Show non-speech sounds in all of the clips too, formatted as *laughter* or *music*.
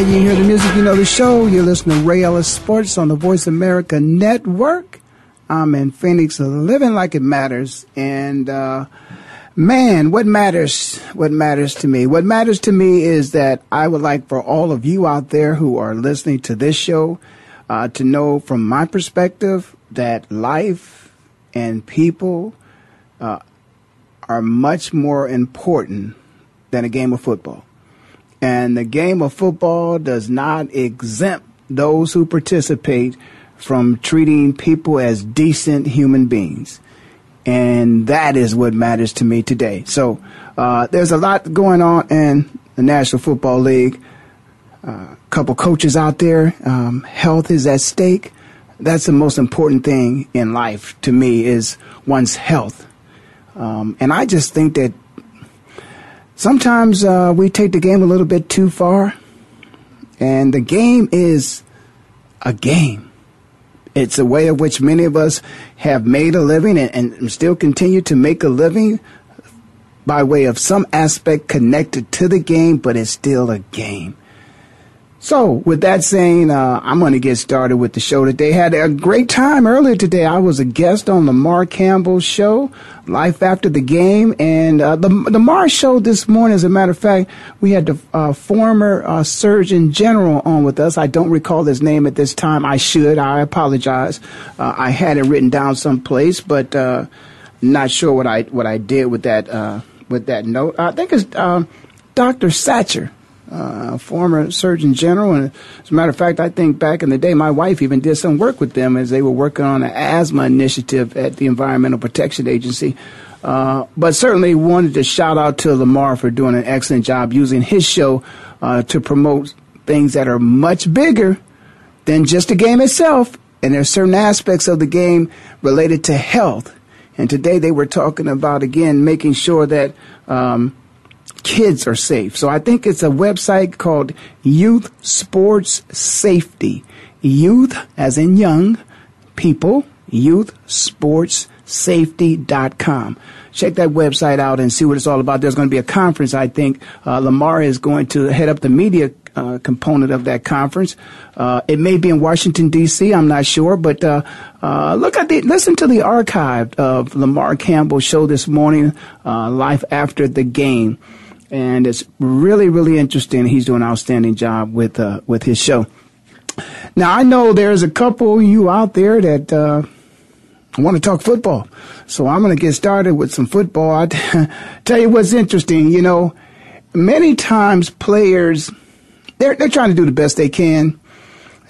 Right, you hear the music, you know the show. You're listening to Ray Ellis Sports on the Voice America Network. I'm in Phoenix, living like it matters. And, uh, man, what matters, what matters to me? What matters to me is that I would like for all of you out there who are listening to this show, uh, to know from my perspective that life and people, uh, are much more important than a game of football. And the game of football does not exempt those who participate from treating people as decent human beings. And that is what matters to me today. So uh, there's a lot going on in the National Football League. A uh, couple coaches out there. Um, health is at stake. That's the most important thing in life to me is one's health. Um, and I just think that sometimes uh, we take the game a little bit too far, and the game is a game. It's a way of which many of us have made a living and, and still continue to make a living by way of some aspect connected to the game, but it's still a game. So, with that saying, uh, I'm going to get started with the show today. Had a great time earlier today. I was a guest on Lamar Campbell's show, Life After the Game, and uh, the Lamar show this morning. As a matter of fact, we had the uh, former uh, Surgeon General on with us. I don't recall his name at this time. I should. I apologize. Uh, I had it written down someplace, but uh, not sure what I what I did with that with that note. I think it's Dr. Satcher uh, former Surgeon General. And as a matter of fact, I think back in the day, my wife even did some work with them as they were working on an asthma initiative at the Environmental Protection Agency. Uh, but certainly wanted to shout out to Lamar for doing an excellent job using his show uh, to promote things that are much bigger than just the game itself. And there are certain aspects of the game related to health. And today they were talking about again making sure that um, kids are safe. So I think it's a website called Youth Sports Safety. Youth, as in young people, youthsportssafety.com. Check that website out and see what it's all about. There's going to be a conference, I think. Uh, Lamar is going to head up the media uh, component of that conference. Uh, it may be in Washington D.C. I'm not sure, but uh, uh, look at the listen to the archive of Lamar Campbell's show this morning, uh, Life After the Game and it's really, really interesting. He's doing an outstanding job with uh, with his show. Now I know there's a couple of you out there that uh, want to talk football, so I'm going to get started with some football. I *laughs* tell you what's interesting. You know, many times players they're they're trying to do the best they can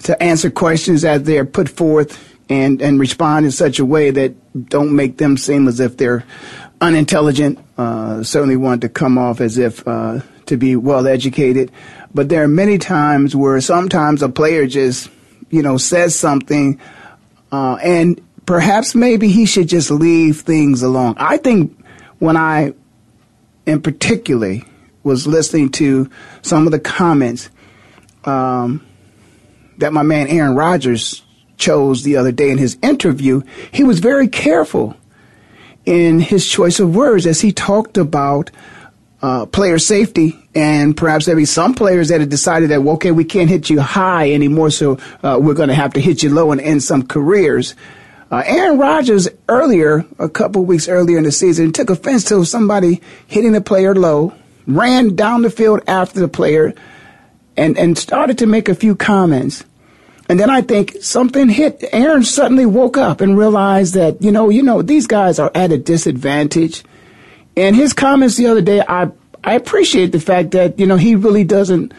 to answer questions as they're put forth and and respond in such a way that don't make them seem as if they're unintelligent, uh, certainly want to come off as if uh, to be well educated. But there are many times where sometimes a player just, you know, says something, uh, and perhaps maybe he should just leave things alone. I think when I, in particular, was listening to some of the comments um, that my man Aaron Rodgers chose the other day in his interview, he was very careful in his choice of words as he talked about uh, player safety and perhaps there be some players that have decided that well, okay we can't hit you high anymore so uh, we're going to have to hit you low and end some careers Uh, Aaron Rodgers earlier, a couple weeks earlier in the season, took offense to somebody hitting the player low, ran down the field after the player, and, and started to make a few comments. And then I think something hit. Aaron suddenly woke up and realized that, you know, you know, these guys are at a disadvantage. And his comments the other day, I, I appreciate the fact that, you know, he really doesn't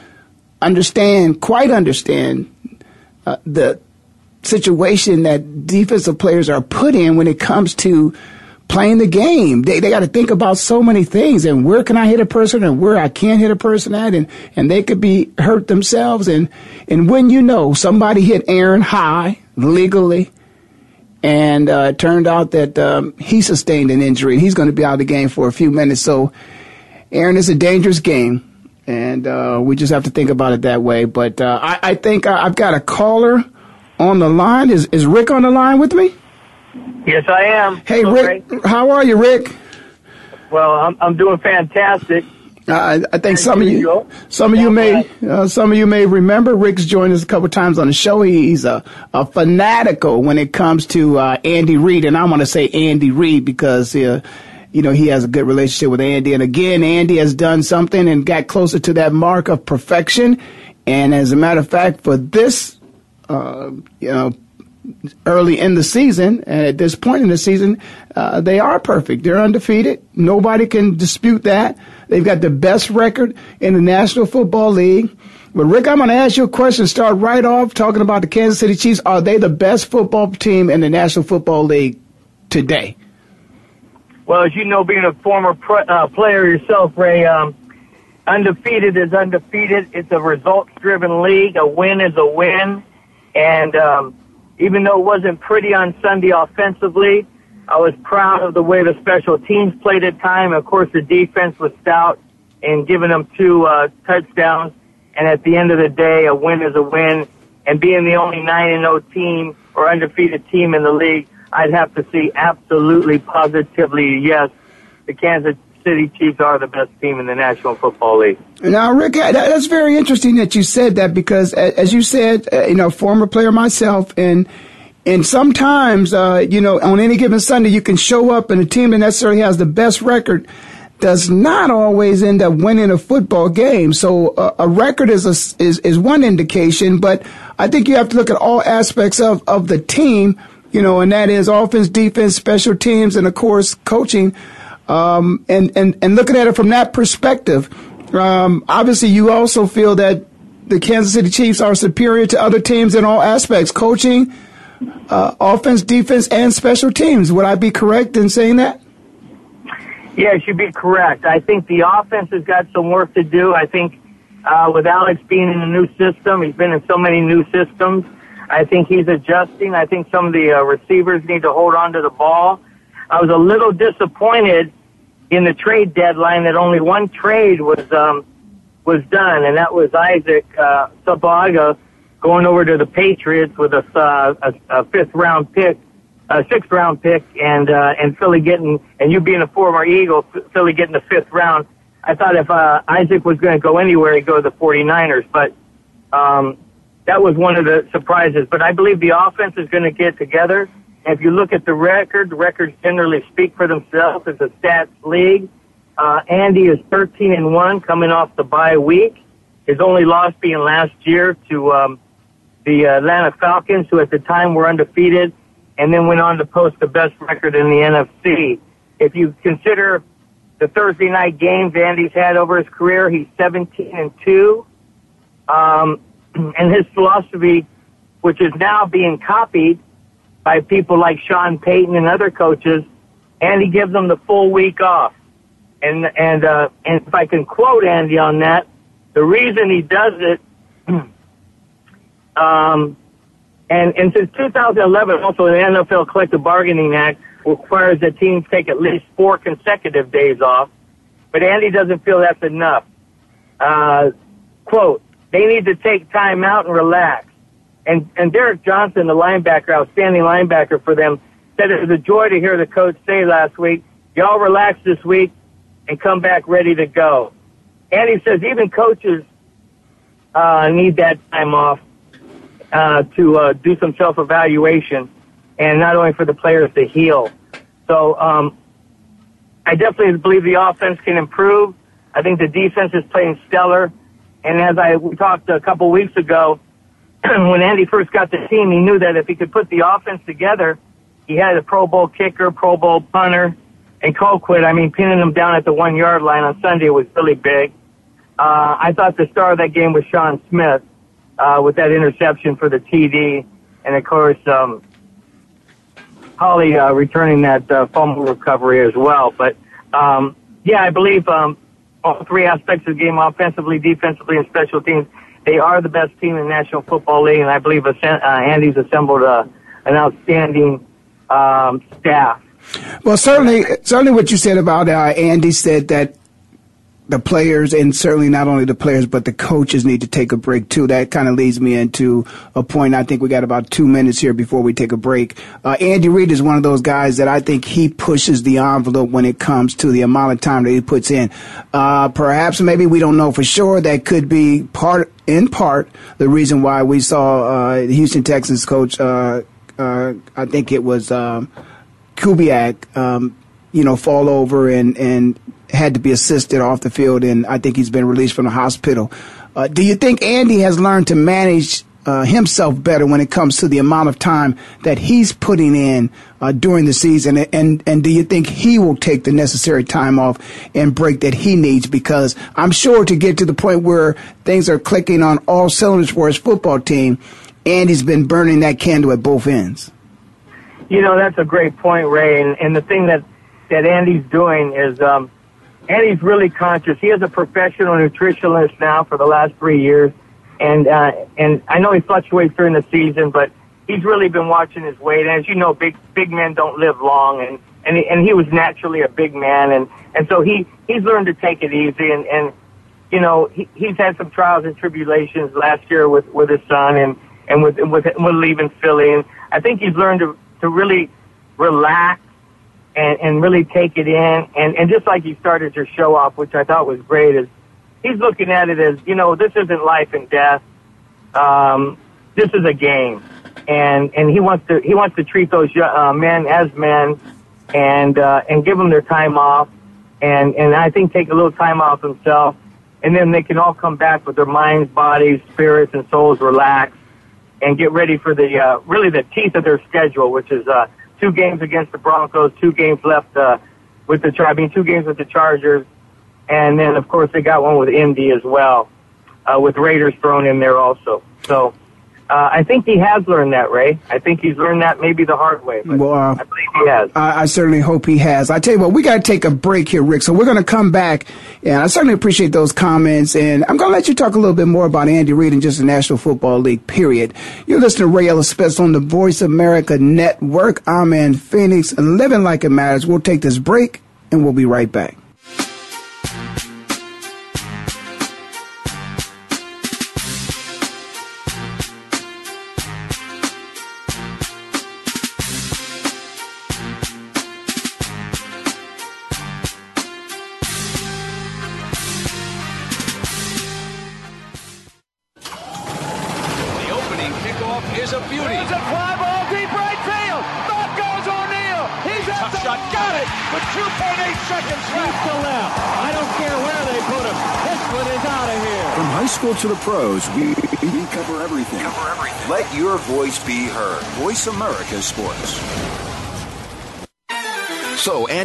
understand, quite understand, uh, the situation that defensive players are put in when it comes to playing the game. They they got to think about so many things and where can I hit a person and where I can't hit a person at and and they could be hurt themselves and and when you know somebody hit Aaron high legally and uh, it turned out that um, he sustained an injury. And he's going to be out of the game for a few minutes. So Aaron is a dangerous game. And uh, we just have to think about it that way. But uh, I, I think I've got a caller on the line. Is is Rick on the line with me? Yes, I am. Hey, Rick. How are you, Rick? Well, I'm I'm doing fantastic. Uh, I think some of you, some of you may, uh, some of you may remember Rick's joined us a couple times on the show. He's a, a fanatical when it comes to uh, Andy Reid, and I want to say Andy Reid because uh, you know he has a good relationship with Andy. And again, Andy has done something and got closer to that mark of perfection. And as a matter of fact, for this, uh, you know, early in the season, and at this point in the season, uh, they are perfect. They're undefeated. Nobody can dispute that. They've got the best record in the National Football League. But Rick, I'm going to ask you a question. Start right off talking about the Kansas City Chiefs. Are they the best football team in the National Football League today? Well, as you know, being a former pr- uh, player yourself, Ray, um, undefeated is undefeated. It's a results-driven league. A win is a win, and um, even though it wasn't pretty on Sunday offensively, I was proud of the way the special teams played at time. Of course, the defense was stout in giving them two uh, touchdowns. And at the end of the day, a win is a win. And being the only 9 and 0 team or undefeated team in the league, I'd have to see absolutely positively yes, the Kansas City Chiefs are the best team in the National Football League. Now, Rick, that's very interesting that you said that because, as you said, uh, you know, former player myself, and and sometimes, uh, you know, on any given Sunday, you can show up and a team that necessarily has the best record does not always end up winning a football game. So uh, a record is a, is is one indication, but I think you have to look at all aspects of of the team, you know, and that is offense, defense, special teams, and of course coaching. Um, and, and, and looking at it from that perspective, um, obviously you also feel that the Kansas City Chiefs are superior to other teams in all aspects, coaching, uh, offense, defense, and special teams. Would I be correct in saying that? Yes, you'd be correct. I think the offense has got some work to do. I think uh, with Alex being in a new system, he's been in so many new systems. I think he's adjusting. I think some of the uh, receivers need to hold on to the ball. I was a little disappointed in the trade deadline that only one trade was um, was done, and that was Isaac uh, Sopoaga going over to the Patriots with a, uh, a, a fifth round pick, a sixth round pick, and uh, and Philly getting and you being a former Eagle, Philly getting the fifth round. I thought if uh, Isaac was going to go anywhere, he'd go to the 49ers, but um, that was one of the surprises. But I believe the offense is going to get together if you look at the record, the records generally speak for themselves. It's a stats league. Uh, Andy is 13 and 1 coming off the bye week. His only loss being last year to um, the Atlanta Falcons, who at the time were undefeated, and then went on to post the best record in the NFC. If you consider the Thursday night games Andy's had over his career, he's 17 and 2. Um, *clears throat* and his philosophy, which is now being copied, by people like Sean Payton and other coaches, and he gives them the full week off. And and uh, and if I can quote Andy on that, the reason he does it, *clears throat* um, and and since 2011, also the NFL Collective Bargaining Act requires that teams take at least four consecutive days off, but Andy doesn't feel that's enough. Uh, quote: They need to take time out and relax. And, and Derrick Johnson, the linebacker, outstanding linebacker for them, said it was a joy to hear the coach say last week, y'all relax this week and come back ready to go. And he says even coaches uh, need that time off uh, to uh, do some self-evaluation. and not only for the players to heal. So um, I definitely believe the offense can improve. I think the defense is playing stellar. And as I we talked a couple weeks ago, *clears throat* when Andy first got the team, he knew that if he could put the offense together, he had a Pro Bowl kicker, Pro Bowl punter, and Colquitt. I mean, pinning them down at the one yard line on Sunday was really big. Uh, I thought the star of that game was Sean Smith uh, with that interception for the TD, and of course, um, Hali uh, returning that uh, fumble recovery as well. But um, yeah, I believe um, all three aspects of the game, offensively, defensively, and special teams, they are the best team in the National Football League, and I believe uh, Andy's assembled a, an outstanding um, staff. Well, certainly, certainly, what you said about uh, Andy said that the players, and certainly not only the players, but the coaches need to take a break too. That kind of leads me into a point. I think we got about two minutes here before we take a break. Uh, Andy Reid is one of those guys that I think he pushes the envelope when it comes to the amount of time that he puts in. Uh, perhaps, maybe we don't know for sure. That could be part, in part, the reason why we saw uh, Houston Texans coach. Uh, uh, I think it was um, Kubiak. Um, you know, fall over and and had to be assisted off the field, and I think he's been released from the hospital. Uh, do you think Andy has learned to manage uh, himself better when it comes to the amount of time that he's putting in uh, during the season, and and do you think he will take the necessary time off and break that he needs? Because I'm sure to get to the point where things are clicking on all cylinders for his football team, Andy's been burning that candle at both ends. You know that's a great point, Ray, and, and the thing that that Andy's doing is. Um, and he's really conscious. He is a professional nutritionist now for the last three years, and uh, and I know he fluctuates during the season, but he's really been watching his weight. And as you know, big big men don't live long, and and he, and he was naturally a big man, and and so he he's learned to take it easy, and and you know he, he's had some trials and tribulations last year with with his son, and and with with with leaving Philly, and I think he's learned to to really relax and, and really take it in. And, and just like you started your show off, which I thought was great, is he's looking at it as, you know, this isn't life and death. Um, this is a game. And, and he wants to, he wants to treat those uh, men as men and, uh, and give them their time off. And, and I think take a little time off himself. And then they can all come back with their minds, bodies, spirits, and souls relaxed and get ready for the, uh, really the teeth of their schedule, which is, uh, two games against the Broncos, two games left uh, with the Char- I mean, two games with the Chargers, and then of course they got one with Indy as well, uh, with Raiders thrown in there also. So uh, I think he has learned that, Ray. I think he's learned that maybe the hard way. well, uh, I believe he has. I, I, certainly hope he has. I tell you what, we got to take a break here, Rick. So we're going to come back, and I certainly appreciate those comments. And I'm going to let you talk a little bit more about Andy Reid and just the National Football League. Period. You're listening to Ray Ellis Sports on the Voice America Network. I'm in Phoenix, and living like it matters. We'll take this break, and we'll be right back. Voice Sports.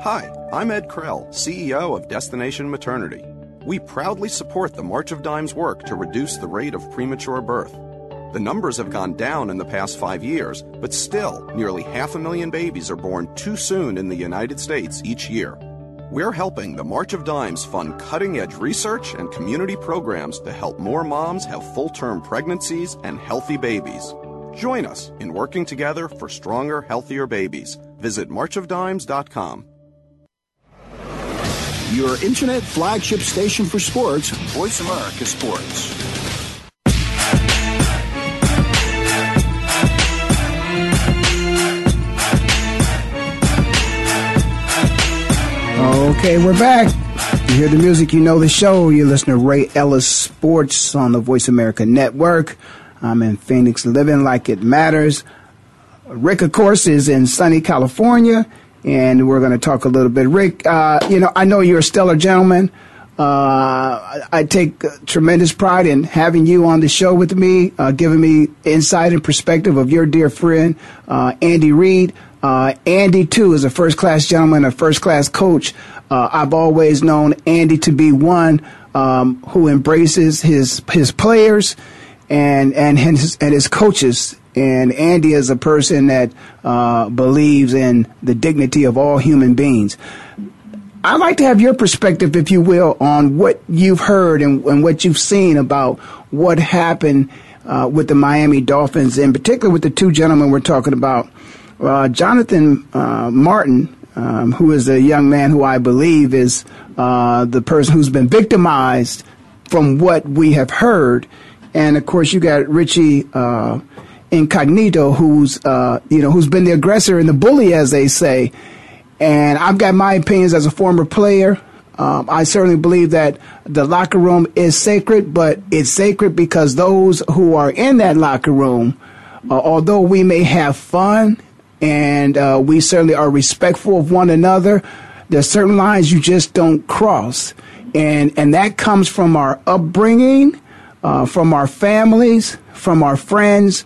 Hi, I'm Ed Krell, CEO of Destination Maternity. We proudly support the March of Dimes work to reduce the rate of premature birth. The numbers have gone down in the past five years, but still, nearly half a million babies are born too soon in the United States each year. We're helping the March of Dimes fund cutting edge research and community programs to help more moms have full term pregnancies and healthy babies. Join us in working together for stronger, healthier babies. Visit marchofdimes.com. Your internet flagship station for sports, Voice America Sports. Okay, we're back. You hear the music, you know the show. You listen to Ray Ellis Sports on the Voice America Network. I'm in Phoenix, living like it matters. Rick, of course, is in sunny California, and we're going to talk a little bit. Rick, uh, you know, I know you're a stellar gentleman. Uh, I take tremendous pride in having you on the show with me, uh, giving me insight and perspective of your dear friend, uh, Andy Reid. Uh, Andy, too, is a first class gentleman, a first class coach. Uh, I've always known Andy to be one um, who embraces his his players and and his and his coaches. And Andy is a person that uh, believes in the dignity of all human beings. I'd like to have your perspective, if you will, on what you've heard and, and what you've seen about what happened uh, with the Miami Dolphins, in particular with the two gentlemen we're talking about. Uh, Jonathan uh, Martin, um, who is a young man who I believe is uh, the person who's been victimized from what we have heard, and of course you got Richie uh, Incognito, who's uh, you know who's been the aggressor and the bully, as they say. And I've got my opinions as a former player. Um, I certainly believe that the locker room is sacred, but it's sacred because those who are in that locker room, uh, although we may have fun and uh, we certainly are respectful of one another, there's certain lines you just don't cross, and and that comes from our upbringing, uh, from our families, from our friends,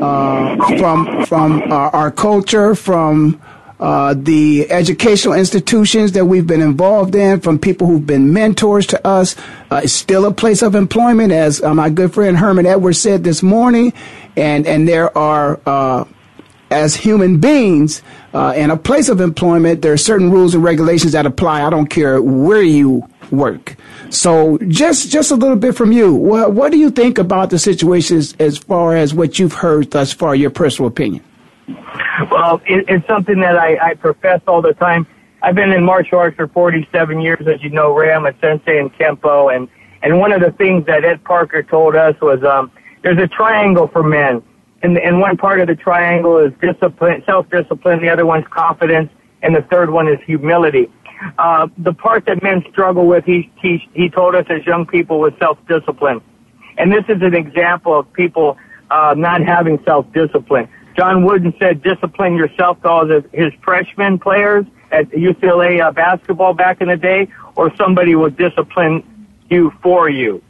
uh, from from our, our culture, from uh, the educational institutions that we've been involved in, from people who've been mentors to us. Uh, it's still a place of employment, as uh, my good friend Herman Edwards said this morning, and and there are. As human beings, uh, in a place of employment, there are certain rules and regulations that apply. I don't care where you work. So, just just a little bit from you. What, what do you think about the situation as, far as what you've heard thus far? Your personal opinion. Well, it, it's something that I, I profess all the time. I've been in martial arts for 47 years, as you know, Ray. I'm a sensei in Kempo, and and one of the things that Ed Parker told us was um, there's a triangle for men, and and one part of the triangle is discipline, self-discipline. The other one's confidence, and the third one is humility. Uh, the part that men struggle with, he he he told us as young people, was self-discipline, and this is an example of people uh, not having self-discipline. John Wooden said, discipline yourself to all the, his freshman players at UCLA uh, basketball back in the day, or somebody will discipline you for you.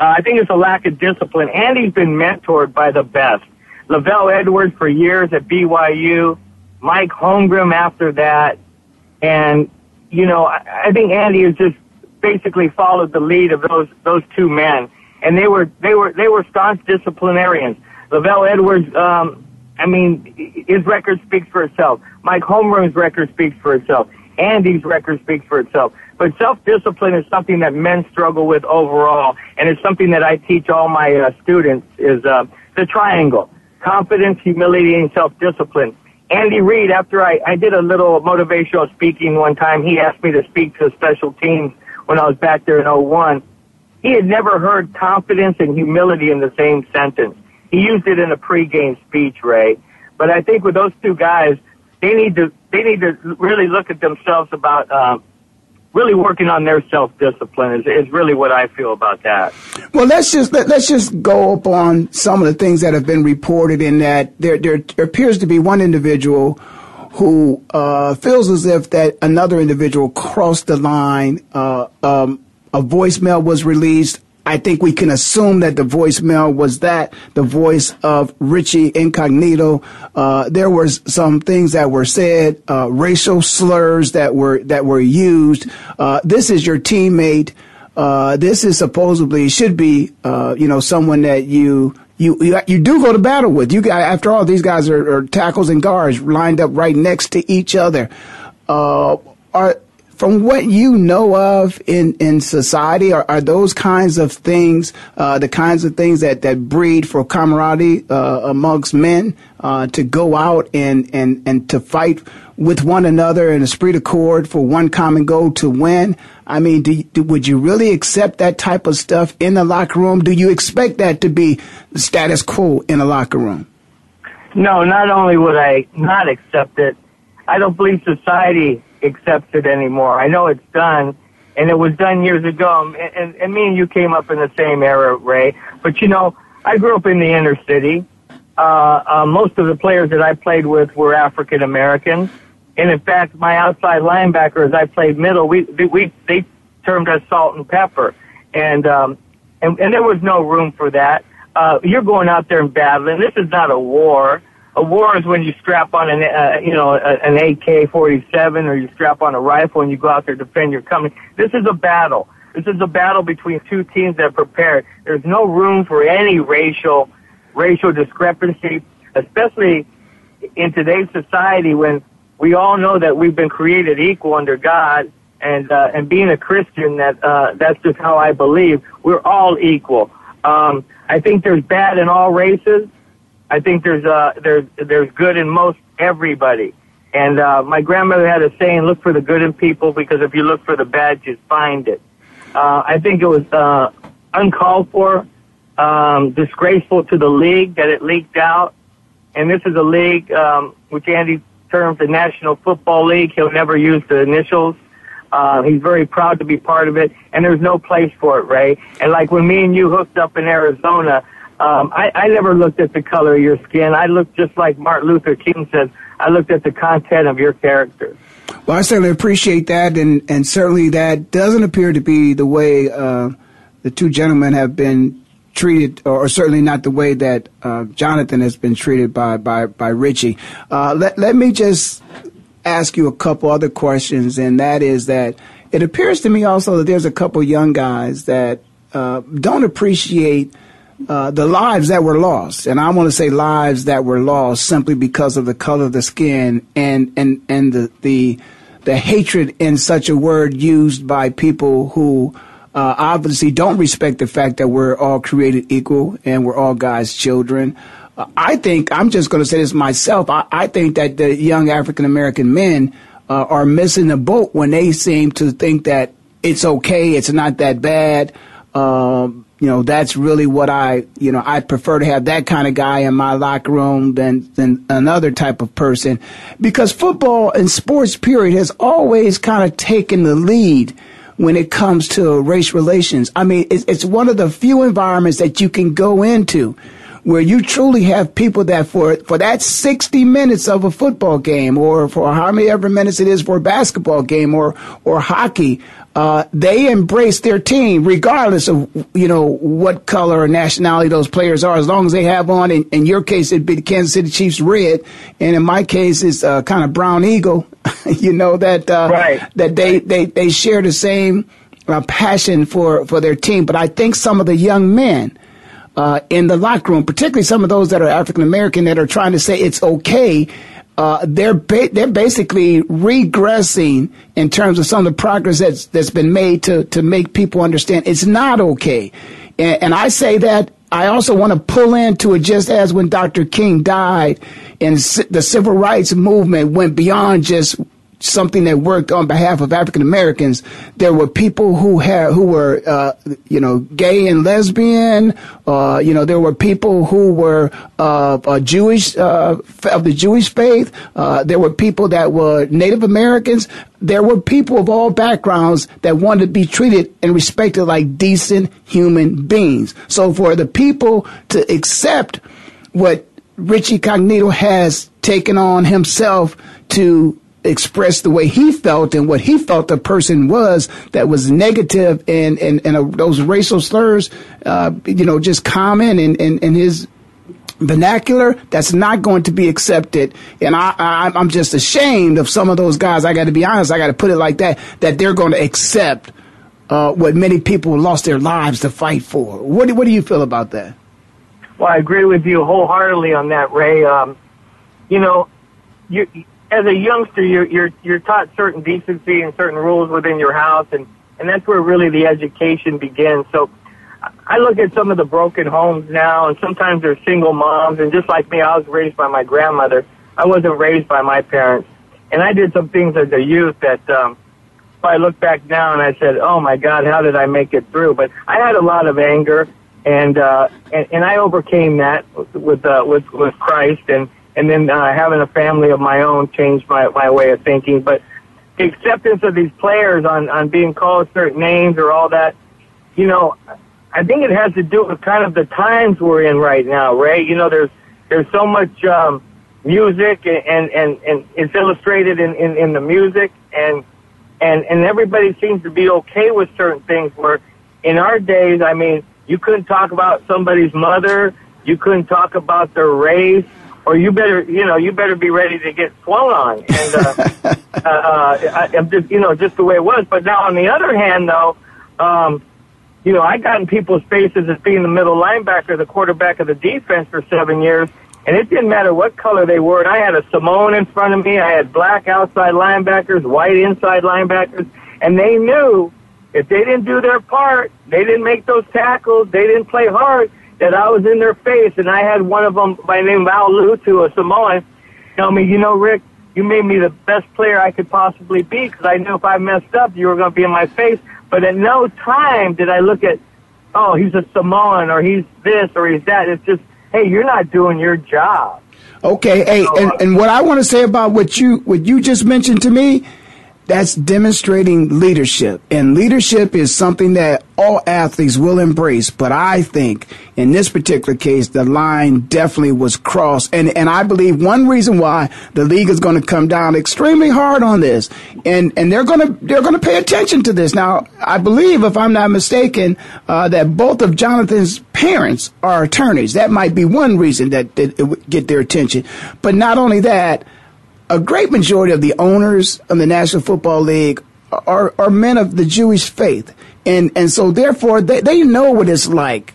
Uh, I think it's a lack of discipline. and he's been mentored by the best. LaVell Edwards for years at BYU, Mike Holmgren after that, and, you know, I, I think Andy has just basically followed the lead of those, those two men. And they were, they were, they were staunch disciplinarians. LaVell Edwards, um, I mean, his record speaks for itself. Mike Holmgren's record speaks for itself. Andy's record speaks for itself. But self-discipline is something that men struggle with overall, and it's something that I teach all my uh, students is uh, the triangle: confidence, humility, and self-discipline. Andy Reid, after I, I did a little motivational speaking one time, he asked me to speak to a special teams when I was back there in 01. He had never heard confidence and humility in the same sentence. He used it in a pregame speech, Ray. But I think with those two guys, they need to they need to really look at themselves about uh, really working on their self discipline is, is really what I feel about that. Well, let's just let, us just go upon some of the things that have been reported in that there there appears to be one individual who uh, feels as if that another individual crossed the line. Uh, um, a voicemail was released I think we can assume that the voicemail was that the voice of Richie Incognito. Uh, there were some things that were said, uh, racial slurs that were that were used. Uh, this is your teammate. Uh, this is supposedly should be uh, you know someone that you. You, you, you do go to battle with. You got, after all, these guys are, are tackles and guards lined up right next to each other. Uh, are from what you know of in, in society, are, are those kinds of things uh, the kinds of things that, that breed for camaraderie uh, amongst men uh, to go out and, and, and to fight with one another in esprit de corps for one common goal to win? I mean, do, do, would you really accept that type of stuff in the locker room? Do you expect that to be the status quo in a locker room? No, not only would I not accept it, I don't believe society accepts it anymore. I know it's done, and it was done years ago. And, and, and me and you came up in the same era, Ray. But you know, I grew up in the inner city. Uh, uh, most of the players that I played with were African American, and in fact, my outside linebackers I played middle. We we they termed us salt and pepper, and um, and, and there was no room for that. Uh, you're going out there and battling. This is not a war a war is when you strap on an uh, you know an AK-47 or you strap on a rifle and you go out there to defend your company. This is a battle. This is a battle between two teams that are prepared. There's no room for any racial racial discrepancy, especially in today's society when we all know that we've been created equal under God. And uh, and being a Christian, that uh, that's just how I believe. We're all equal. Um, I think there's bad in all races. I think there's uh there's there's good in most everybody. And uh, my grandmother had a saying: "Look for the good in people, because if you look for the bad, you find it." Uh, I think it was uh, uncalled for, um, disgraceful to the league that it leaked out. And this is a league um, which Andy termed the National Football League. He'll never use the initials. Uh, he's very proud to be part of it, and there's no place for it, Ray. And like when me and you hooked up in Arizona, um, I, I never looked at the color of your skin. I looked just like Martin Luther King said. I looked at the content of your character. Well, I certainly appreciate that, and, and certainly that doesn't appear to be the way uh, the two gentlemen have been treated, or, certainly not the way that uh, Jonathan has been treated by by by Richie. Uh, let let me just ask you a couple other questions, and that is that it appears to me also that there's a couple young guys that uh, don't appreciate uh, the lives that were lost, and I want to say lives that were lost simply because of the color of the skin and and and the the the hatred in such a word used by people who uh, obviously don't respect the fact that we're all created equal and we're all God's children. Uh, I think I'm just going to say this myself. I, I think that the young African American men uh, are missing the boat when they seem to think that it's okay, it's not that bad. Um, you know, that's really what I, you know, I prefer to have that kind of guy in my locker room than, than another type of person because football and sports period has always kind of taken the lead when it comes to race relations. I mean, it's, it's one of the few environments that you can go into where you truly have people that for for that 60 minutes of a football game or for how many ever minutes it is for a basketball game or or hockey uh, they embrace their team regardless of you know what color or nationality those players are as long as they have on in, in your case it'd be the Kansas City Chiefs red and in my case it's uh, kind of brown eagle. *laughs* You know that uh, right. that they, they they share the same uh, passion for for their team. But I think some of the young men uh, in the locker room particularly some of those that are African American that are trying to say it's okay uh, they're ba- they're basically regressing in terms of some of the progress that's that's been made to to make people understand it's not okay. And, and I say that I also want to pull into it just as when Dr. King died and the civil rights movement went beyond just something that worked on behalf of African Americans. There were people who had who were uh, you know gay and lesbian. Uh, you know there were people who were uh, Jewish uh, of the Jewish faith. Uh, there were people that were Native Americans. There were people of all backgrounds that wanted to be treated and respected like decent human beings. So for the people to accept what Richie Cognito has taken on himself to express the way he felt and what he felt the person was that was negative and and, and uh, those racial slurs, uh, you know, just common in, in, in his vernacular, that's not going to be accepted. And I, I, I'm just ashamed of some of those guys. I got to be honest. I got to put it like that, that they're going to accept uh, what many people lost their lives to fight for. What do, what do you feel about that? Well, I agree with you wholeheartedly on that, Ray. Um, you know, you, as a youngster, you're, you're, you're taught certain decency and certain rules within your house, and, and that's where really the education begins. So I look at some of the broken homes now, and sometimes they're single moms, and just like me, I was raised by my grandmother. I wasn't raised by my parents. And I did some things as a youth that, um, if I look back now and I said, oh my God, how did I make it through? But I had a lot of anger, and, uh, and, and I overcame that with, uh, with, with Christ, and, and then uh, having a family of my own changed my, my way of thinking. But the acceptance of these players on, on being called certain names or all that, you know, I think it has to do with kind of the times we're in right now, Ray. You know, there's there's so much um, music and, and, and it's illustrated in, in, in the music and and and everybody seems to be okay with certain things where in our days, I mean, you couldn't talk about somebody's mother, you couldn't talk about their race, or you better, you know, you better be ready to get swung on. And, uh, *laughs* uh, uh, I, just, you know, just the way it was. But now on the other hand, though, um, you know, I got in people's faces as being the middle linebacker, the quarterback of the defense for seven years, and it didn't matter what color they were. And I had a Samoan in front of me. I had black outside linebackers, white inside linebackers, and they knew if they didn't do their part, they didn't make those tackles, they didn't play hard, that I was in their face, and I had one of them by the name of Al Lutu, a Samoan, tell me, you know, Rick, you made me the best player I could possibly be because I knew if I messed up, you were going to be in my face. But at no time did I look at, oh, he's a Samoan or he's this or he's that. It's just, hey, you're not doing your job. Okay, hey, and, uh, and what I want to say about what you what you just mentioned to me that's demonstrating leadership. And leadership is something that all athletes will embrace. But I think in this particular case, the line definitely was crossed. And, and I believe one reason why the league is going to come down extremely hard on this and, and they're going to, they're going to pay attention to this. Now, I believe, if I'm not mistaken, uh, that both of Jonathan's parents are attorneys. That might be one reason that, that it would get their attention. But not only that, a great majority of the owners of the National Football League are, are men of the Jewish faith. And, and so therefore they, they know what it's like,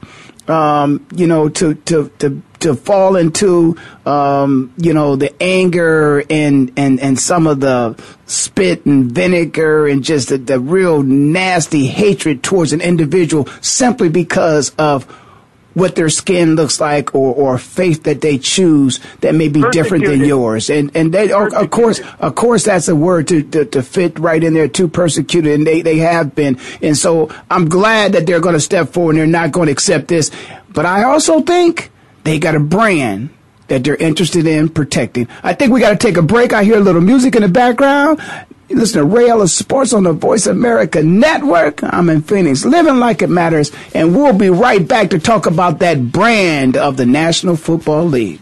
um, you know, to, to, to, to fall into, um, you know, the anger and, and, and some of the spit and vinegar and just the, the real nasty hatred towards an individual simply because of what their skin looks like or, or faith that they choose that may be different than yours. And, and they, of course, of course, that's a word to, to, to, fit right in there too persecuted. And they, they have been. And so I'm glad that they're going to step forward and they're not going to accept this. But I also think they got a brand that they're interested in protecting. I think we got to take a break. I hear a little music in the background. You listen to Ray Ellis Sports on the Voice America Network. I'm in Phoenix, living like it matters, and we'll be right back to talk about that brand of the National Football League.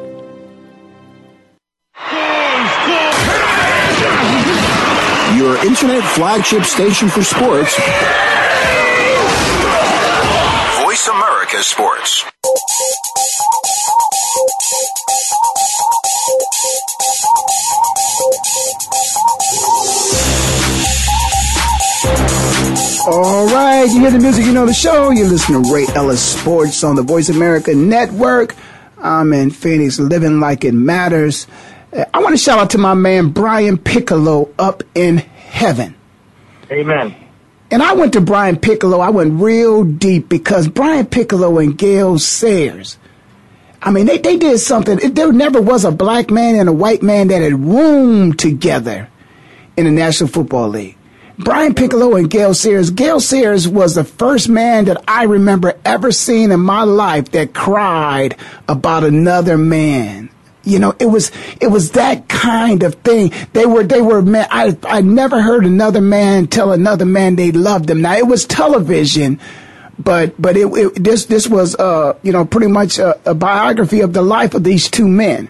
Your internet flagship station for sports. Voice America Sports. All right, you hear the music, you know the show. You listen to Ray Ellis Sports on the Voice America Network. I'm in Phoenix, living like it matters. Uh, I want to shout out to my man Brian Piccolo up in heaven. Amen. And I went to Brian Piccolo. I went real deep because Brian Piccolo and Gale Sayers. I mean, they, they did something. There never was a black man and a white man that had roomed together in the National Football League. Brian Piccolo and Gale Sayers. Gale Sayers was the first man that I remember ever seeing in my life that cried about another man. You know, it was it was that kind of thing. They were they were man. I I never heard another man tell another man they loved them. Now it was television, but but it, it this this was uh you know pretty much a, a biography of the life of these two men.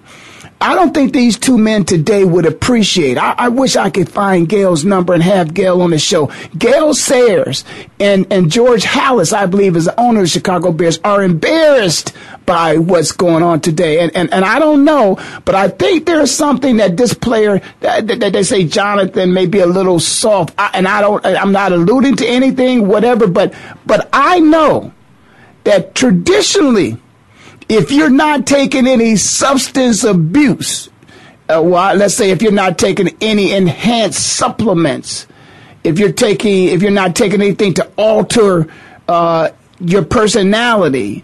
I don't think these two men today would appreciate. I, I, wish I could find Gale's number and have Gale on the show. Gale Sayers and, and George Halas, I believe, is the owner of the Chicago Bears, are embarrassed by what's going on today. And, and, and I don't know, but I think there's something that this player, that, that they say Jonathan may be a little soft. I, and I don't, I'm not alluding to anything, whatever, but, but I know that traditionally, if you're not taking any substance abuse, uh, well, let's say if you're not taking any enhanced supplements, if you're taking, if you're not taking anything to alter uh, your personality,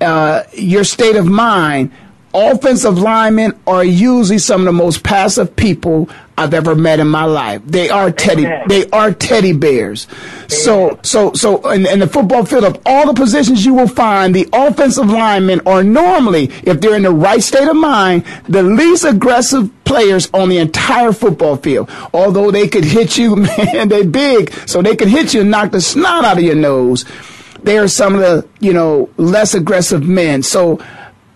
uh, your state of mind, offensive linemen are usually some of the most passive people I've ever met in my life. They are teddy. Amen. They are teddy bears. Amen. So, so, so, in, in, the football field, of all the positions you will find, the offensive linemen are normally, if they're in the right state of mind, the least aggressive players on the entire football field. Although they could hit you, *laughs* man, they're big, so they could hit you and knock the snot out of your nose. They are some of the, you know, less aggressive men. So,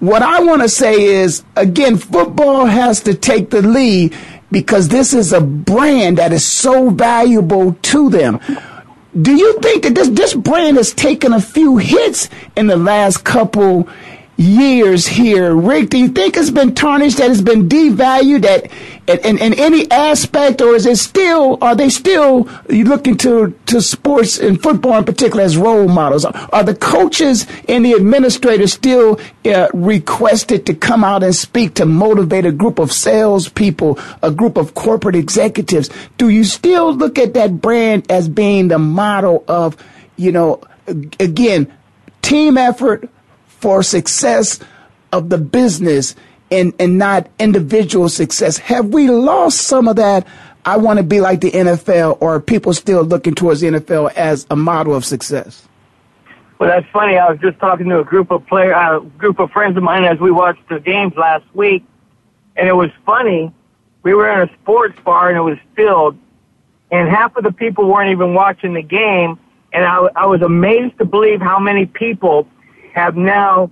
what I want to say is, again, football has to take the lead because this is a brand that is so valuable to them. Do you think that this, this brand has taken a few hits in the last couple years here. Rick, do you think it's been tarnished, that it's been devalued at, in, in, any aspect, or is it still, are they still looking to, to sports and football in particular as role models? Are the coaches and the administrators still uh, requested to come out and speak to motivate a group of salespeople, a group of corporate executives? Do you still look at that brand as being the model of, you know, again, team effort, for success of the business and, and not individual success. Have we lost some of that? I want to be like the NFL, or people still looking towards the NFL as a model of success? Well, that's funny. I was just talking to a group of player, a uh, group of friends of mine as we watched the games last week, and it was funny. We were in a sports bar and it was filled, and half of the people weren't even watching the game. And I, I was amazed to believe how many people have now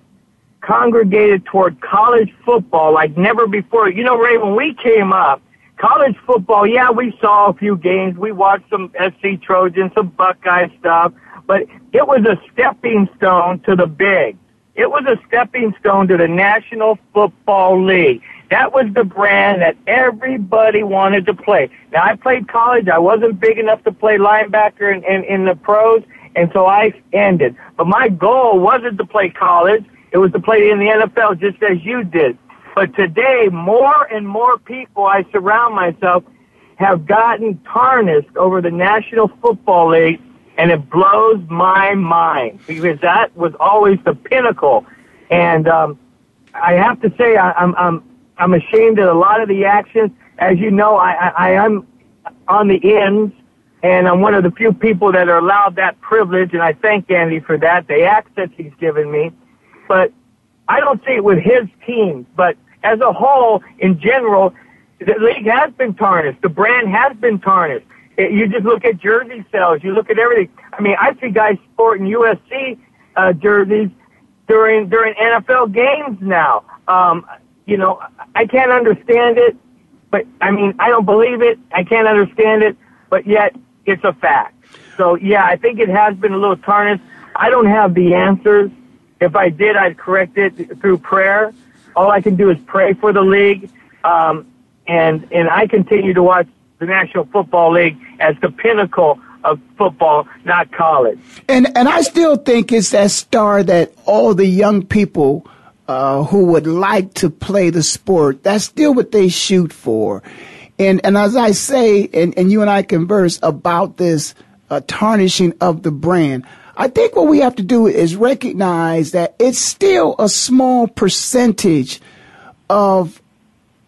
congregated toward college football like never before. You know, Ray, when we came up, college football, yeah, we saw a few games. We watched some SC Trojans, some Buckeye stuff, but it was a stepping stone to the big. It was a stepping stone to the National Football League. That was the brand that everybody wanted to play. Now, I played college. I wasn't big enough to play linebacker in, in, in the pros, and so I ended. But my goal wasn't to play college. It was to play in the NFL just as you did. But today, more and more people I surround myself have gotten tarnished over the National Football League, and it blows my mind because that was always the pinnacle. And um, I have to say, I, I'm I'm I'm ashamed of a lot of the actions. As you know, I, I, I am on the ends, and I'm one of the few people that are allowed that privilege, and I thank Andy for that, the access he's given me but I don't see it with his team. But as a whole, in general, the league has been tarnished. The brand has been tarnished. It, you just look at jersey sales. You look at everything. I mean, I see guys sporting USC uh, jerseys during during NFL games now. Um, you know, I can't understand it, but I mean, I don't believe it. I can't understand it, but yet it's a fact. So yeah, I think it has been a little tarnished. I don't have the answers. If I did, I'd correct it through prayer. All I can do is pray for the league, um, and and I continue to watch the National Football League as the pinnacle of football, not college. And and I still think it's that star that all the young people uh, who would like to play the sport. That's still what they shoot for. And and as I say, and, and you and I converse about this uh, tarnishing of the brand. I think what we have to do is recognize that it's still a small percentage of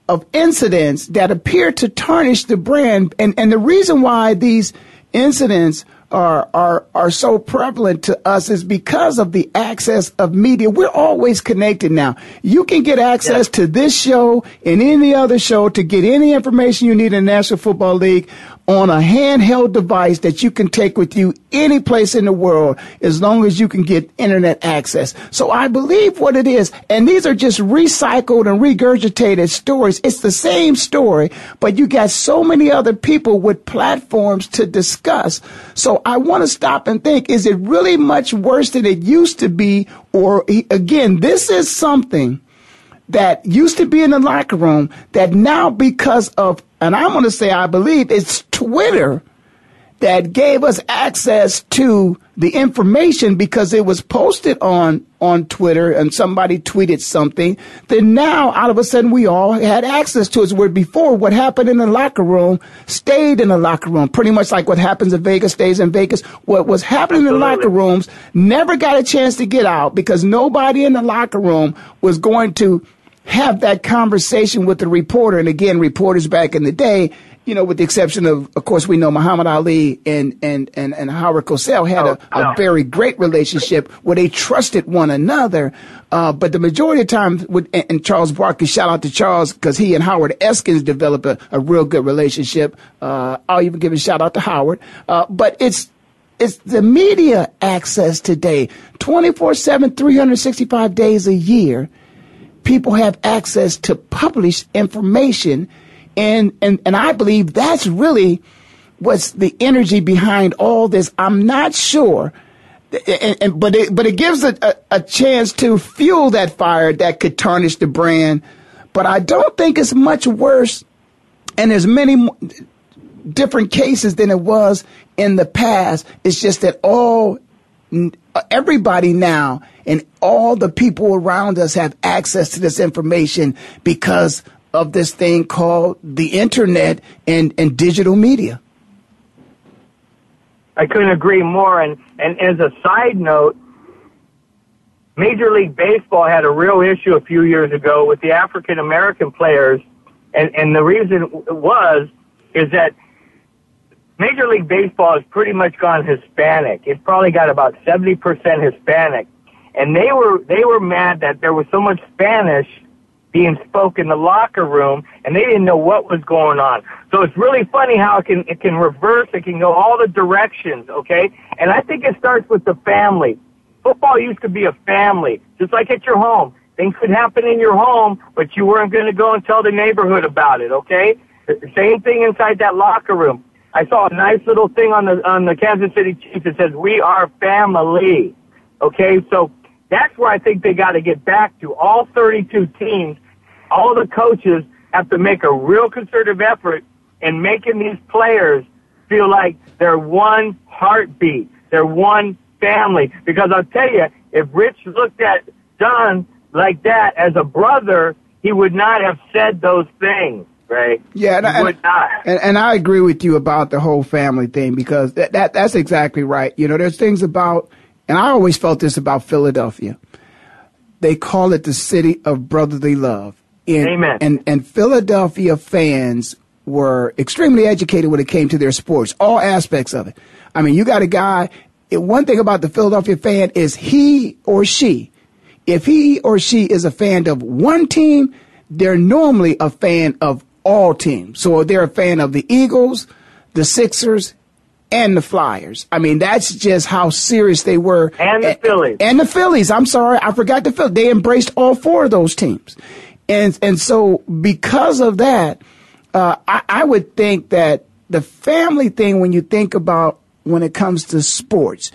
of incidents that appear to tarnish the brand and and the reason why these incidents are are are so prevalent to us is because of the access of media. We're always connected now. You can get access to this show and any other show to get any information you need in the National Football League on a handheld device that you can take with you any place in the world as long as you can get internet access. So I believe what it is, and these are just recycled and regurgitated stories. It's the same story, but you got so many other people with platforms to discuss. So I want to stop and think, is it really much worse than it used to be? Or again, this is something that used to be in the locker room that now because of, and I'm going to say I believe it's Twitter that gave us access to the information because it was posted on on Twitter and somebody tweeted something. Then now all of a sudden we all had access to it. Where before what happened in the locker room stayed in the locker room, pretty much like what happens in Vegas stays in Vegas. What was happening in the locker rooms never got a chance to get out because nobody in the locker room was going to have that conversation with the reporter. And again, reporters back in the day, you know, with the exception of, of course, we know Muhammad Ali and, and, and, and Howard Cosell had a, a oh, very great relationship where they trusted one another. Uh, but the majority of the time with, and Charles Barkley, shout out to Charles because he and Howard Eskins developed a, a real good relationship. Uh, I'll even give a shout out to Howard. Uh, but it's, it's the media access today, 24 7, 365 days a year people have access to published information. And, and, and I believe that's really what's the energy behind all this. I'm not sure. And, and, but it, but it gives a, a, a chance to fuel that fire that could tarnish the brand. But I don't think it's much worse. And there's many different cases than it was in the past. It's just that all everybody now and all the people around us have access to this information because of this thing called the internet and, and digital media. I couldn't agree more. And, and as a side note, Major League Baseball had a real issue a few years ago with the African American players. And, and the reason was, is that Major League Baseball has pretty much gone Hispanic. It's probably got about 70% Hispanic. And they were, they were mad that there was so much Spanish being spoken in the locker room, and they didn't know what was going on. So it's really funny how it can it can reverse. It can go all the directions. Okay, and I think it starts with the family. Football used to be a family, just like at your home. Things could happen in your home, but you weren't going to go and tell the neighborhood about it. Okay, same thing inside that locker room. I saw a nice little thing on the on the Kansas City Chiefs that says "We are family." Okay, so that's where I think they got to get back to. All 32 teams, all the coaches have to make a real concerted effort in making these players feel like they're one heartbeat, they're one family. Because I'll tell you, if Rich looked at John like that as a brother, he would not have said those things. Right? Yeah, and, and, and, and, I agree with you about the whole family thing because that, that that's exactly right. You know, there's things about, and I always felt this about Philadelphia. They call it the city of brotherly love. And, Amen. And and Philadelphia fans were extremely educated when it came to their sports, all aspects of it. I mean, you got a guy. One thing about the Philadelphia fan is he or she, if he or she is a fan of one team, they're normally a fan of all teams. So they're a fan of the Eagles, the Sixers, and the Flyers. I mean, that's just how serious they were. And the Phillies. And the Phillies. I'm sorry, I forgot the Phillies. They embraced all four of those teams. And and so because of that, uh, I, I would think that the family thing, when you think about when it comes to sports,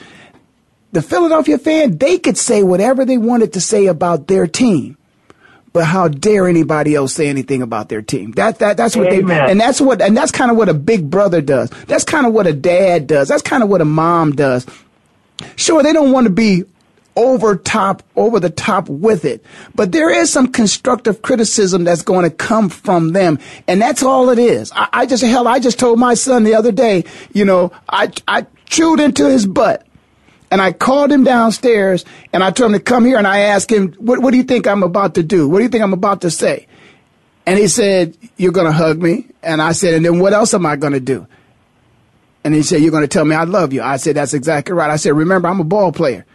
the Philadelphia fan, they could say whatever they wanted to say about their team but how dare anybody else say anything about their team? That that that's what Amen. they and that's what and that's kind of what a big brother does. That's kind of what a dad does. That's kind of what a mom does. Sure, they don't want to be over top, over the top with it. But there is some constructive criticism that's going to come from them. And that's all it is. I, I, just, hell, I just told my son the other day, you know, I, I chewed into his butt and I called him downstairs and I told him to come here and I asked him, what, what do you think I'm about to do? What do you think I'm about to say? And he said, you're going to hug me. And I said, and then what else am I going to do? And he said, you're going to tell me I love you. I said, that's exactly right. I said, remember, I'm a ball player.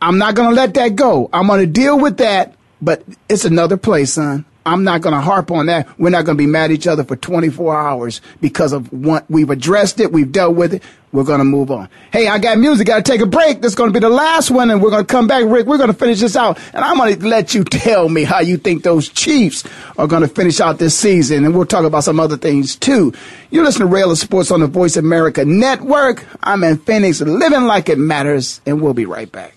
I'm not going to let that go. I'm going to deal with that, but it's another play, son. I'm not going to harp on that. We're not going to be mad at each other for 24 hours because of what we've addressed it. We've dealt with it. We're going to move on. Hey, I got music. Got to take a break. This is going to be the last one and we're going to come back. Rick, we're going to finish this out and I'm going to let you tell me how you think those Chiefs are going to finish out this season. And we'll talk about some other things too. You listen to Ray Ellis Sports on the Voice America Network. I'm in Phoenix living like it matters and we'll be right back.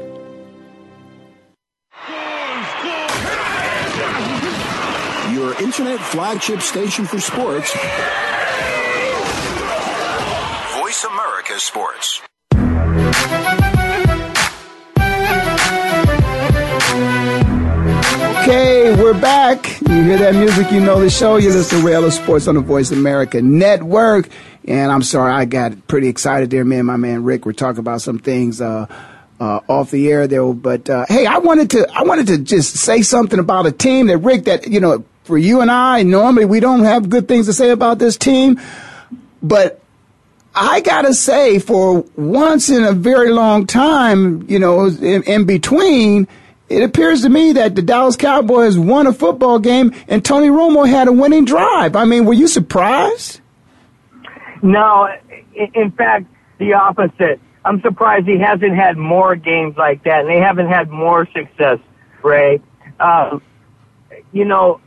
your internet flagship station for sports. Voice America Sports. Okay, we're back. You hear that music, you know the show. You listen to Ray Ellis Sports on the Voice America Network. And I'm sorry, I got pretty excited there. Me and my man Rick were talking about some things uh, uh, off the air there. But uh, hey, I wanted to I wanted to just say something about a team that Rick that you know for you and I normally we don't have good things to say about this team, but I gotta say, for once in a very long time, you know, in, in, between, it appears to me that the Dallas Cowboys won a football game and Tony Romo had a winning drive. I mean, were you surprised? No, in fact, the opposite. I'm surprised he hasn't had more games like that, and they haven't had more success, Ray. Um, you know,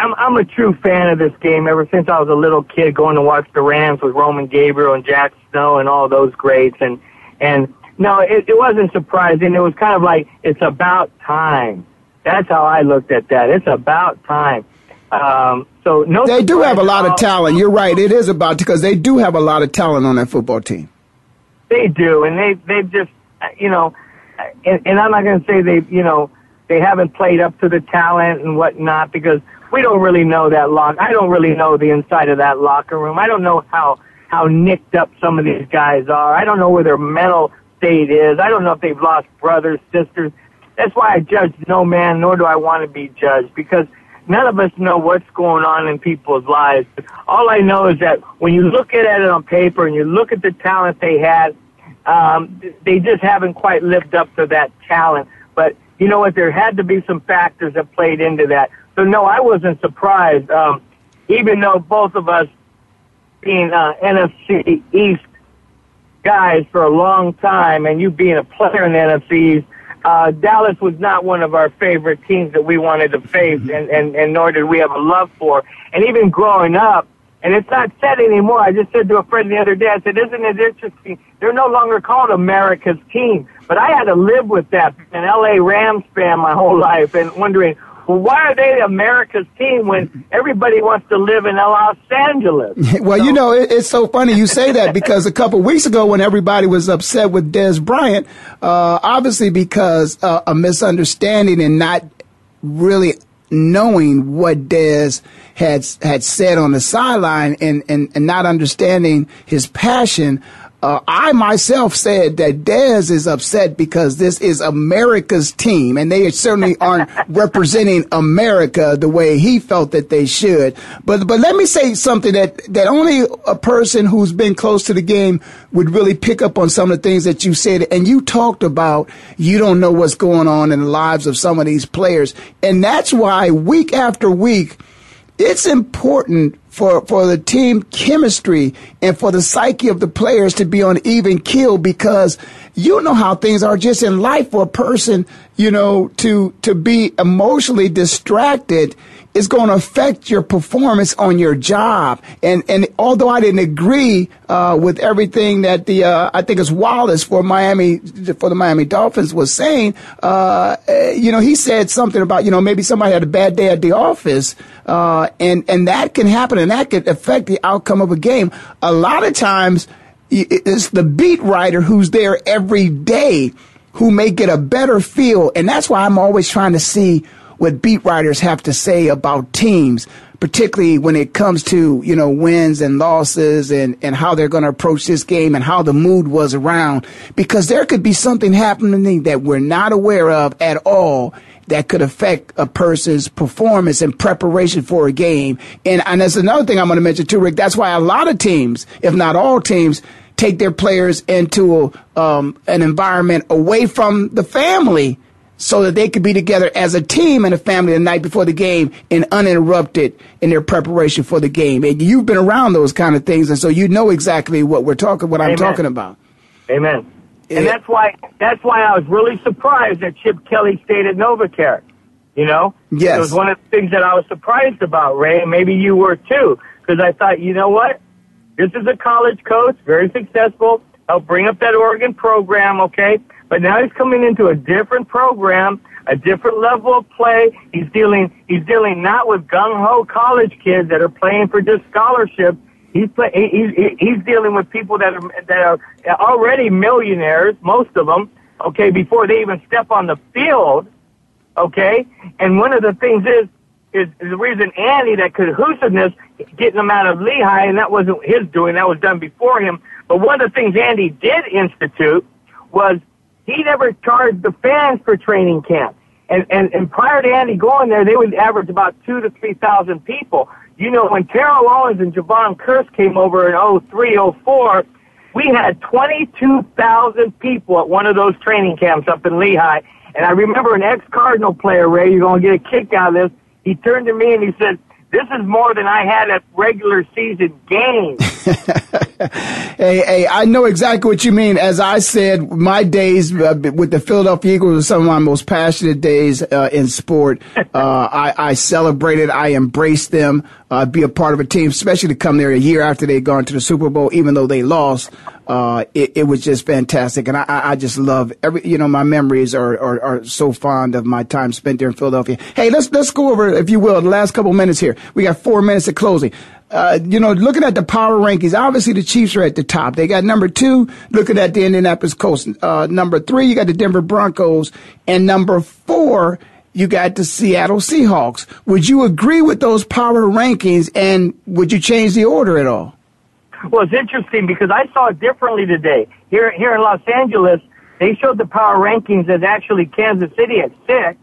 I'm I'm a true fan of this game ever since I was a little kid going to watch the Rams with Roman Gabriel and Jack Snow and all those greats and and no, it, it wasn't surprising. It was kind of like it's about time. That's how I looked at that. It's about time. Um, so no, they do have a lot of talent. You're right. It is about because they do have a lot of talent on that football team. They do, and they they've just you know, and, and I'm not going to say they you know they haven't played up to the talent and whatnot because we don't really know that lock. I don't really know the inside of that locker room. I don't know how how nicked up some of these guys are. I don't know where their mental state is. I don't know if they've lost brothers, sisters. That's why I judge no man, nor do I want to be judged because none of us know what's going on in people's lives. All I know is that when you look at it on paper and you look at the talent they had, um, they just haven't quite lived up to that talent. But you know what? There had to be some factors that played into that. So no, I wasn't surprised. Um, even though both of us being uh, NFC East guys for a long time, and you being a player in the NFC East, uh, Dallas was not one of our favorite teams that we wanted to face, and, and, and nor did we have a love for. And even growing up, and it's not said anymore. I just said to a friend the other day, I said, isn't it interesting? They're no longer called America's team. But I had to live with that, an LA Rams fan my whole life, and wondering, well, why are they America's team when everybody wants to live in Los Angeles? *laughs* well, so, you know, it, it's so funny you say that because a couple weeks ago when everybody was upset with Dez Bryant, uh, obviously because uh, a misunderstanding and not really knowing what Dez had had said on the sideline and, and, and not understanding his passion, uh, I myself said that Dez is upset because this is America's team, and they certainly *laughs* aren't representing America the way he felt that they should. But but let me say something that that only a person who's been close to the game would really pick up on some of the things that you said, and you talked about. You don't know what's going on in the lives of some of these players, and that's why week after week it's important for, for the team chemistry and for the psyche of the players to be on even keel because you know how things are just in life for a person, you know, to, to be emotionally distracted is going to affect your performance on your job. And and although I didn't agree uh, with everything that the uh, I think it's Wallace for Miami for the Miami Dolphins was saying, uh, you know, he said something about you know maybe somebody had a bad day at the office, uh, and and that can happen and that could affect the outcome of a game. A lot of times, it's the beat writer who's there every day who may get a better feel, and that's why I'm always trying to see what beat writers have to say about teams, particularly when it comes to, you know, wins and losses and, and how they're going to approach this game and how the mood was around. Because there could be something happening that we're not aware of at all that could affect a person's performance and preparation for a game. And, and that's another thing I'm going to mention too, Rick. That's why a lot of teams, if not all teams, take their players into um, an environment away from the family so that they could be together as a team and a family the night before the game and uninterrupted in their preparation for the game. And you've been around those kind of things, and so you know exactly what we're talking, what Amen. I'm talking about. Amen. And that's why that's why I was really surprised that Chip Kelly stayed at NovaCare. You know, yes, it was one of the things that I was surprised about, Ray, and maybe you were too, because I thought, you know what, this is a college coach, very successful, helped bring up that Oregon program, okay but now he's coming into a different program, a different level of play. He's dealing, he's dealing not with gung ho college kids that are playing for just scholarships. He's play, he's, he's dealing with people that are, that are already millionaires, most of them, okay, before they even step on the field. Okay? And one of the things is, is, the reason Andy, that cohesiveness, getting them out of Lehigh, and that wasn't his doing, that was done before him. But one of the things Andy did institute was he never charged the fans for training camp. And, and, and prior to Andy going there, they would average about two to 3,000 people. You know, when Terrell Owens and Jevon Kearse came over in 03, 04, we had 22,000 people at one of those training camps up in Lehigh. And I remember an ex-Cardinal player, Ray, you're going to get a kick out of this. He turned to me and he said, this is more than I had at regular season games. *laughs* hey, hey, I know exactly what you mean. As I said, my days uh, with the Philadelphia Eagles were some of my most passionate days uh, in sport. *laughs* Uh, I, I, celebrated, I embraced them, uh, be a part of a team, especially to come there a year after they'd gone to the Super Bowl, even though they lost. Uh, it, it, was just fantastic, and I, I, just love every. You know, my memories are, are, are so fond of my time spent there in Philadelphia. Hey, let's let's go over, if you will, the last couple minutes here. We got four minutes of closing uh, you know, looking at the power rankings, obviously the Chiefs are at the top. They got number two, looking at the Indianapolis Colts. Uh, number three, you got the Denver Broncos. And number four, you got the Seattle Seahawks. Would you agree with those power rankings and would you change the order at all? Well, it's interesting because I saw it differently today. Here, here in Los Angeles, they showed the power rankings as actually Kansas City at six,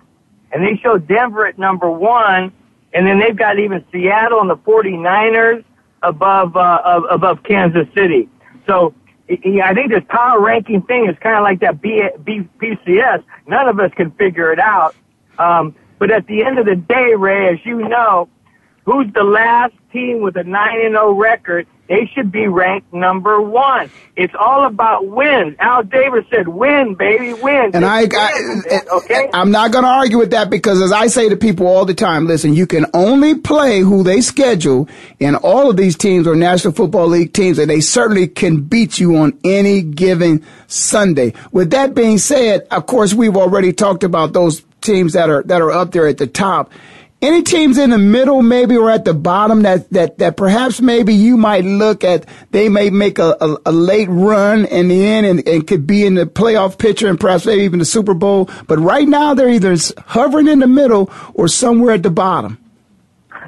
and they showed Denver at number one, and then they've got even Seattle and the 49ers above, uh, above Kansas City. So I think this power ranking thing is kind of like that B, BCS. None of us can figure it out. Um, but at the end of the day, Ray, as you know, who's the last team with a 9 and 0 record they should be ranked number one. It's all about wins. Al Davis said, "Win, baby, win." And I, I, okay, I'm not going to argue with that because, as I say to people all the time, listen, you can only play who they schedule, and all of these teams are National Football League teams, and they certainly can beat you on any given Sunday. With that being said, of course, we've already talked about those teams that are that are up there at the top any teams in the middle, maybe, or at the bottom that, that, that perhaps maybe you might look at, they may make a, a, a, late run in the end and, and could be in the playoff picture and perhaps maybe even the Super Bowl. But right now they're either hovering in the middle or somewhere at the bottom.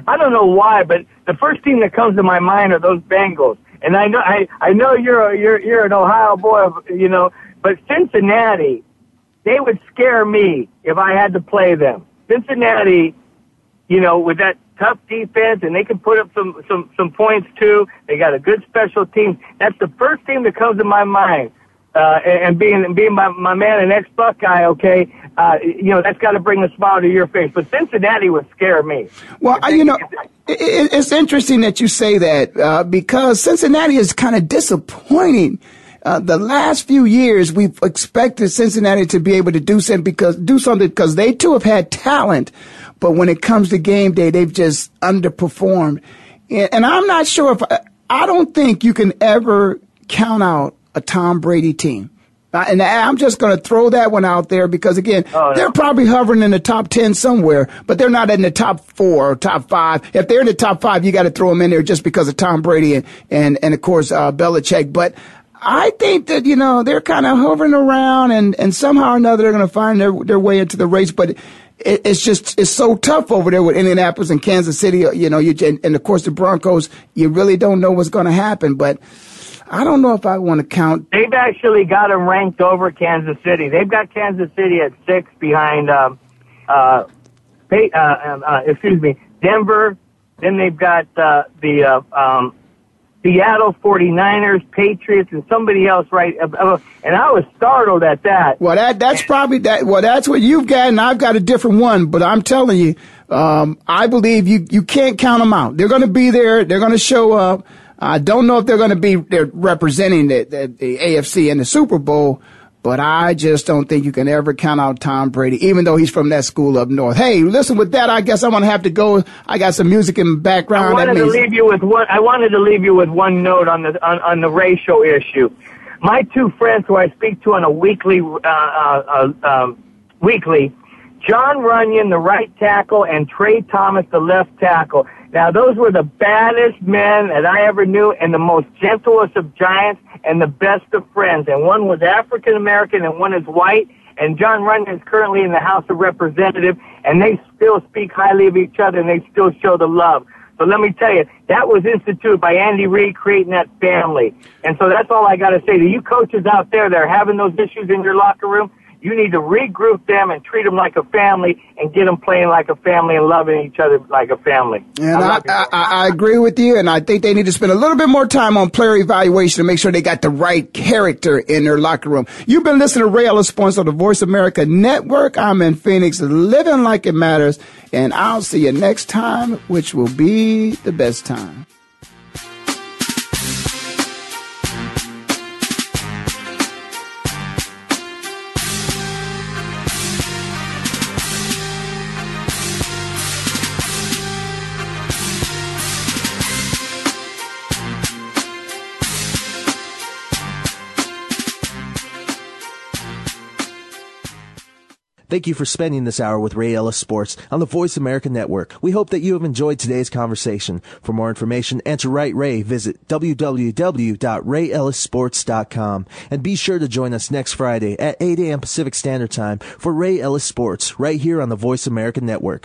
I don't know why, but the first team that comes to my mind are those Bengals. And I know, I, I know you're, a, you're, you're an Ohio boy, you know, but Cincinnati, they would scare me if I had to play them. Cincinnati, you know, with that tough defense, and they can put up some some some points too. They got a good special team. That's the first team that comes to my mind. Uh, and, being being my, my man, an ex Buckeye, okay, uh, you know that's got to bring a smile to your face. But Cincinnati would scare me. Well, I, you know, it, it's interesting that you say that uh, because Cincinnati is kind of disappointing. Uh, the last few years, we've expected Cincinnati to be able to do something because do something because they too have had talent, but when it comes to game day, they've just underperformed. And I'm not sure if I don't think you can ever count out a Tom Brady team. And I'm just going to throw that one out there because again, oh, they're probably hovering in the top 10 somewhere, but they're not in the top four or top five. If they're in the top five, you got to throw them in there just because of Tom Brady and, and, and of course, uh, Belichick. But I think that, you know, they're kind of hovering around and, and somehow or another they're going to find their, their way into the race. But it, it's just it's so tough over there with Indianapolis and Kansas City. You know, you and, and of course the Broncos. You really don't know what's going to happen, but. I don't know if I want to count. They've actually got them ranked over Kansas City. They've got Kansas City at six behind, um, uh, uh, um, uh, excuse me, Denver. Then they've got uh, the uh, um, Seattle 49ers, Patriots, and somebody else, right? And I was startled at that. Well, that that's probably that. Well, that's what you've got, and I've got a different one. But I'm telling you, um, I believe you you can't count them out. They're going to be there. They're going to show up. I don't know if they're going to be they're representing the, the, the AFC in the Super Bowl, but I just don't think you can ever count out Tom Brady, even though he's from that school up north. Hey, listen, with that, I guess I'm going to have to go. I got some music in the background. I wanted to leave you with one. I wanted to leave you with one note on the on, on the racial issue. My two friends who I speak to on a weekly, uh, uh, uh, um, weekly, Jon Runyan, the right tackle, and Tra Thomas, the left tackle. Now, those were the baddest men that I ever knew and the most gentlest of giants and the best of friends. And one was African American and one is white. and Jon Runyan is currently in the House of Representatives, and they still speak highly of each other, and they still show the love. So let me tell you, that was instituted by Andy Reid creating that family. And so that's all I got to say to you coaches out there that are having those issues in your locker room. You need to regroup them and treat them like a family and get them playing like a family and loving each other like a family. And I, I, I, agree with you, and I think they need to spend a little bit more time on player evaluation to make sure they got the right character in their locker room. You've been listening to Ray Ellis Sports on the Voice America Network. I'm in Phoenix, living like it matters, and I'll see you next time, which will be the best time. Thank you for spending this hour with Ray Ellis Sports on the Voice America Network. We hope that you have enjoyed today's conversation. For more information and to write Ray, visit www.rayellissports.com. And be sure to join us next Friday at 8 a.m. Pacific Standard Time for Ray Ellis Sports right here on the Voice America Network.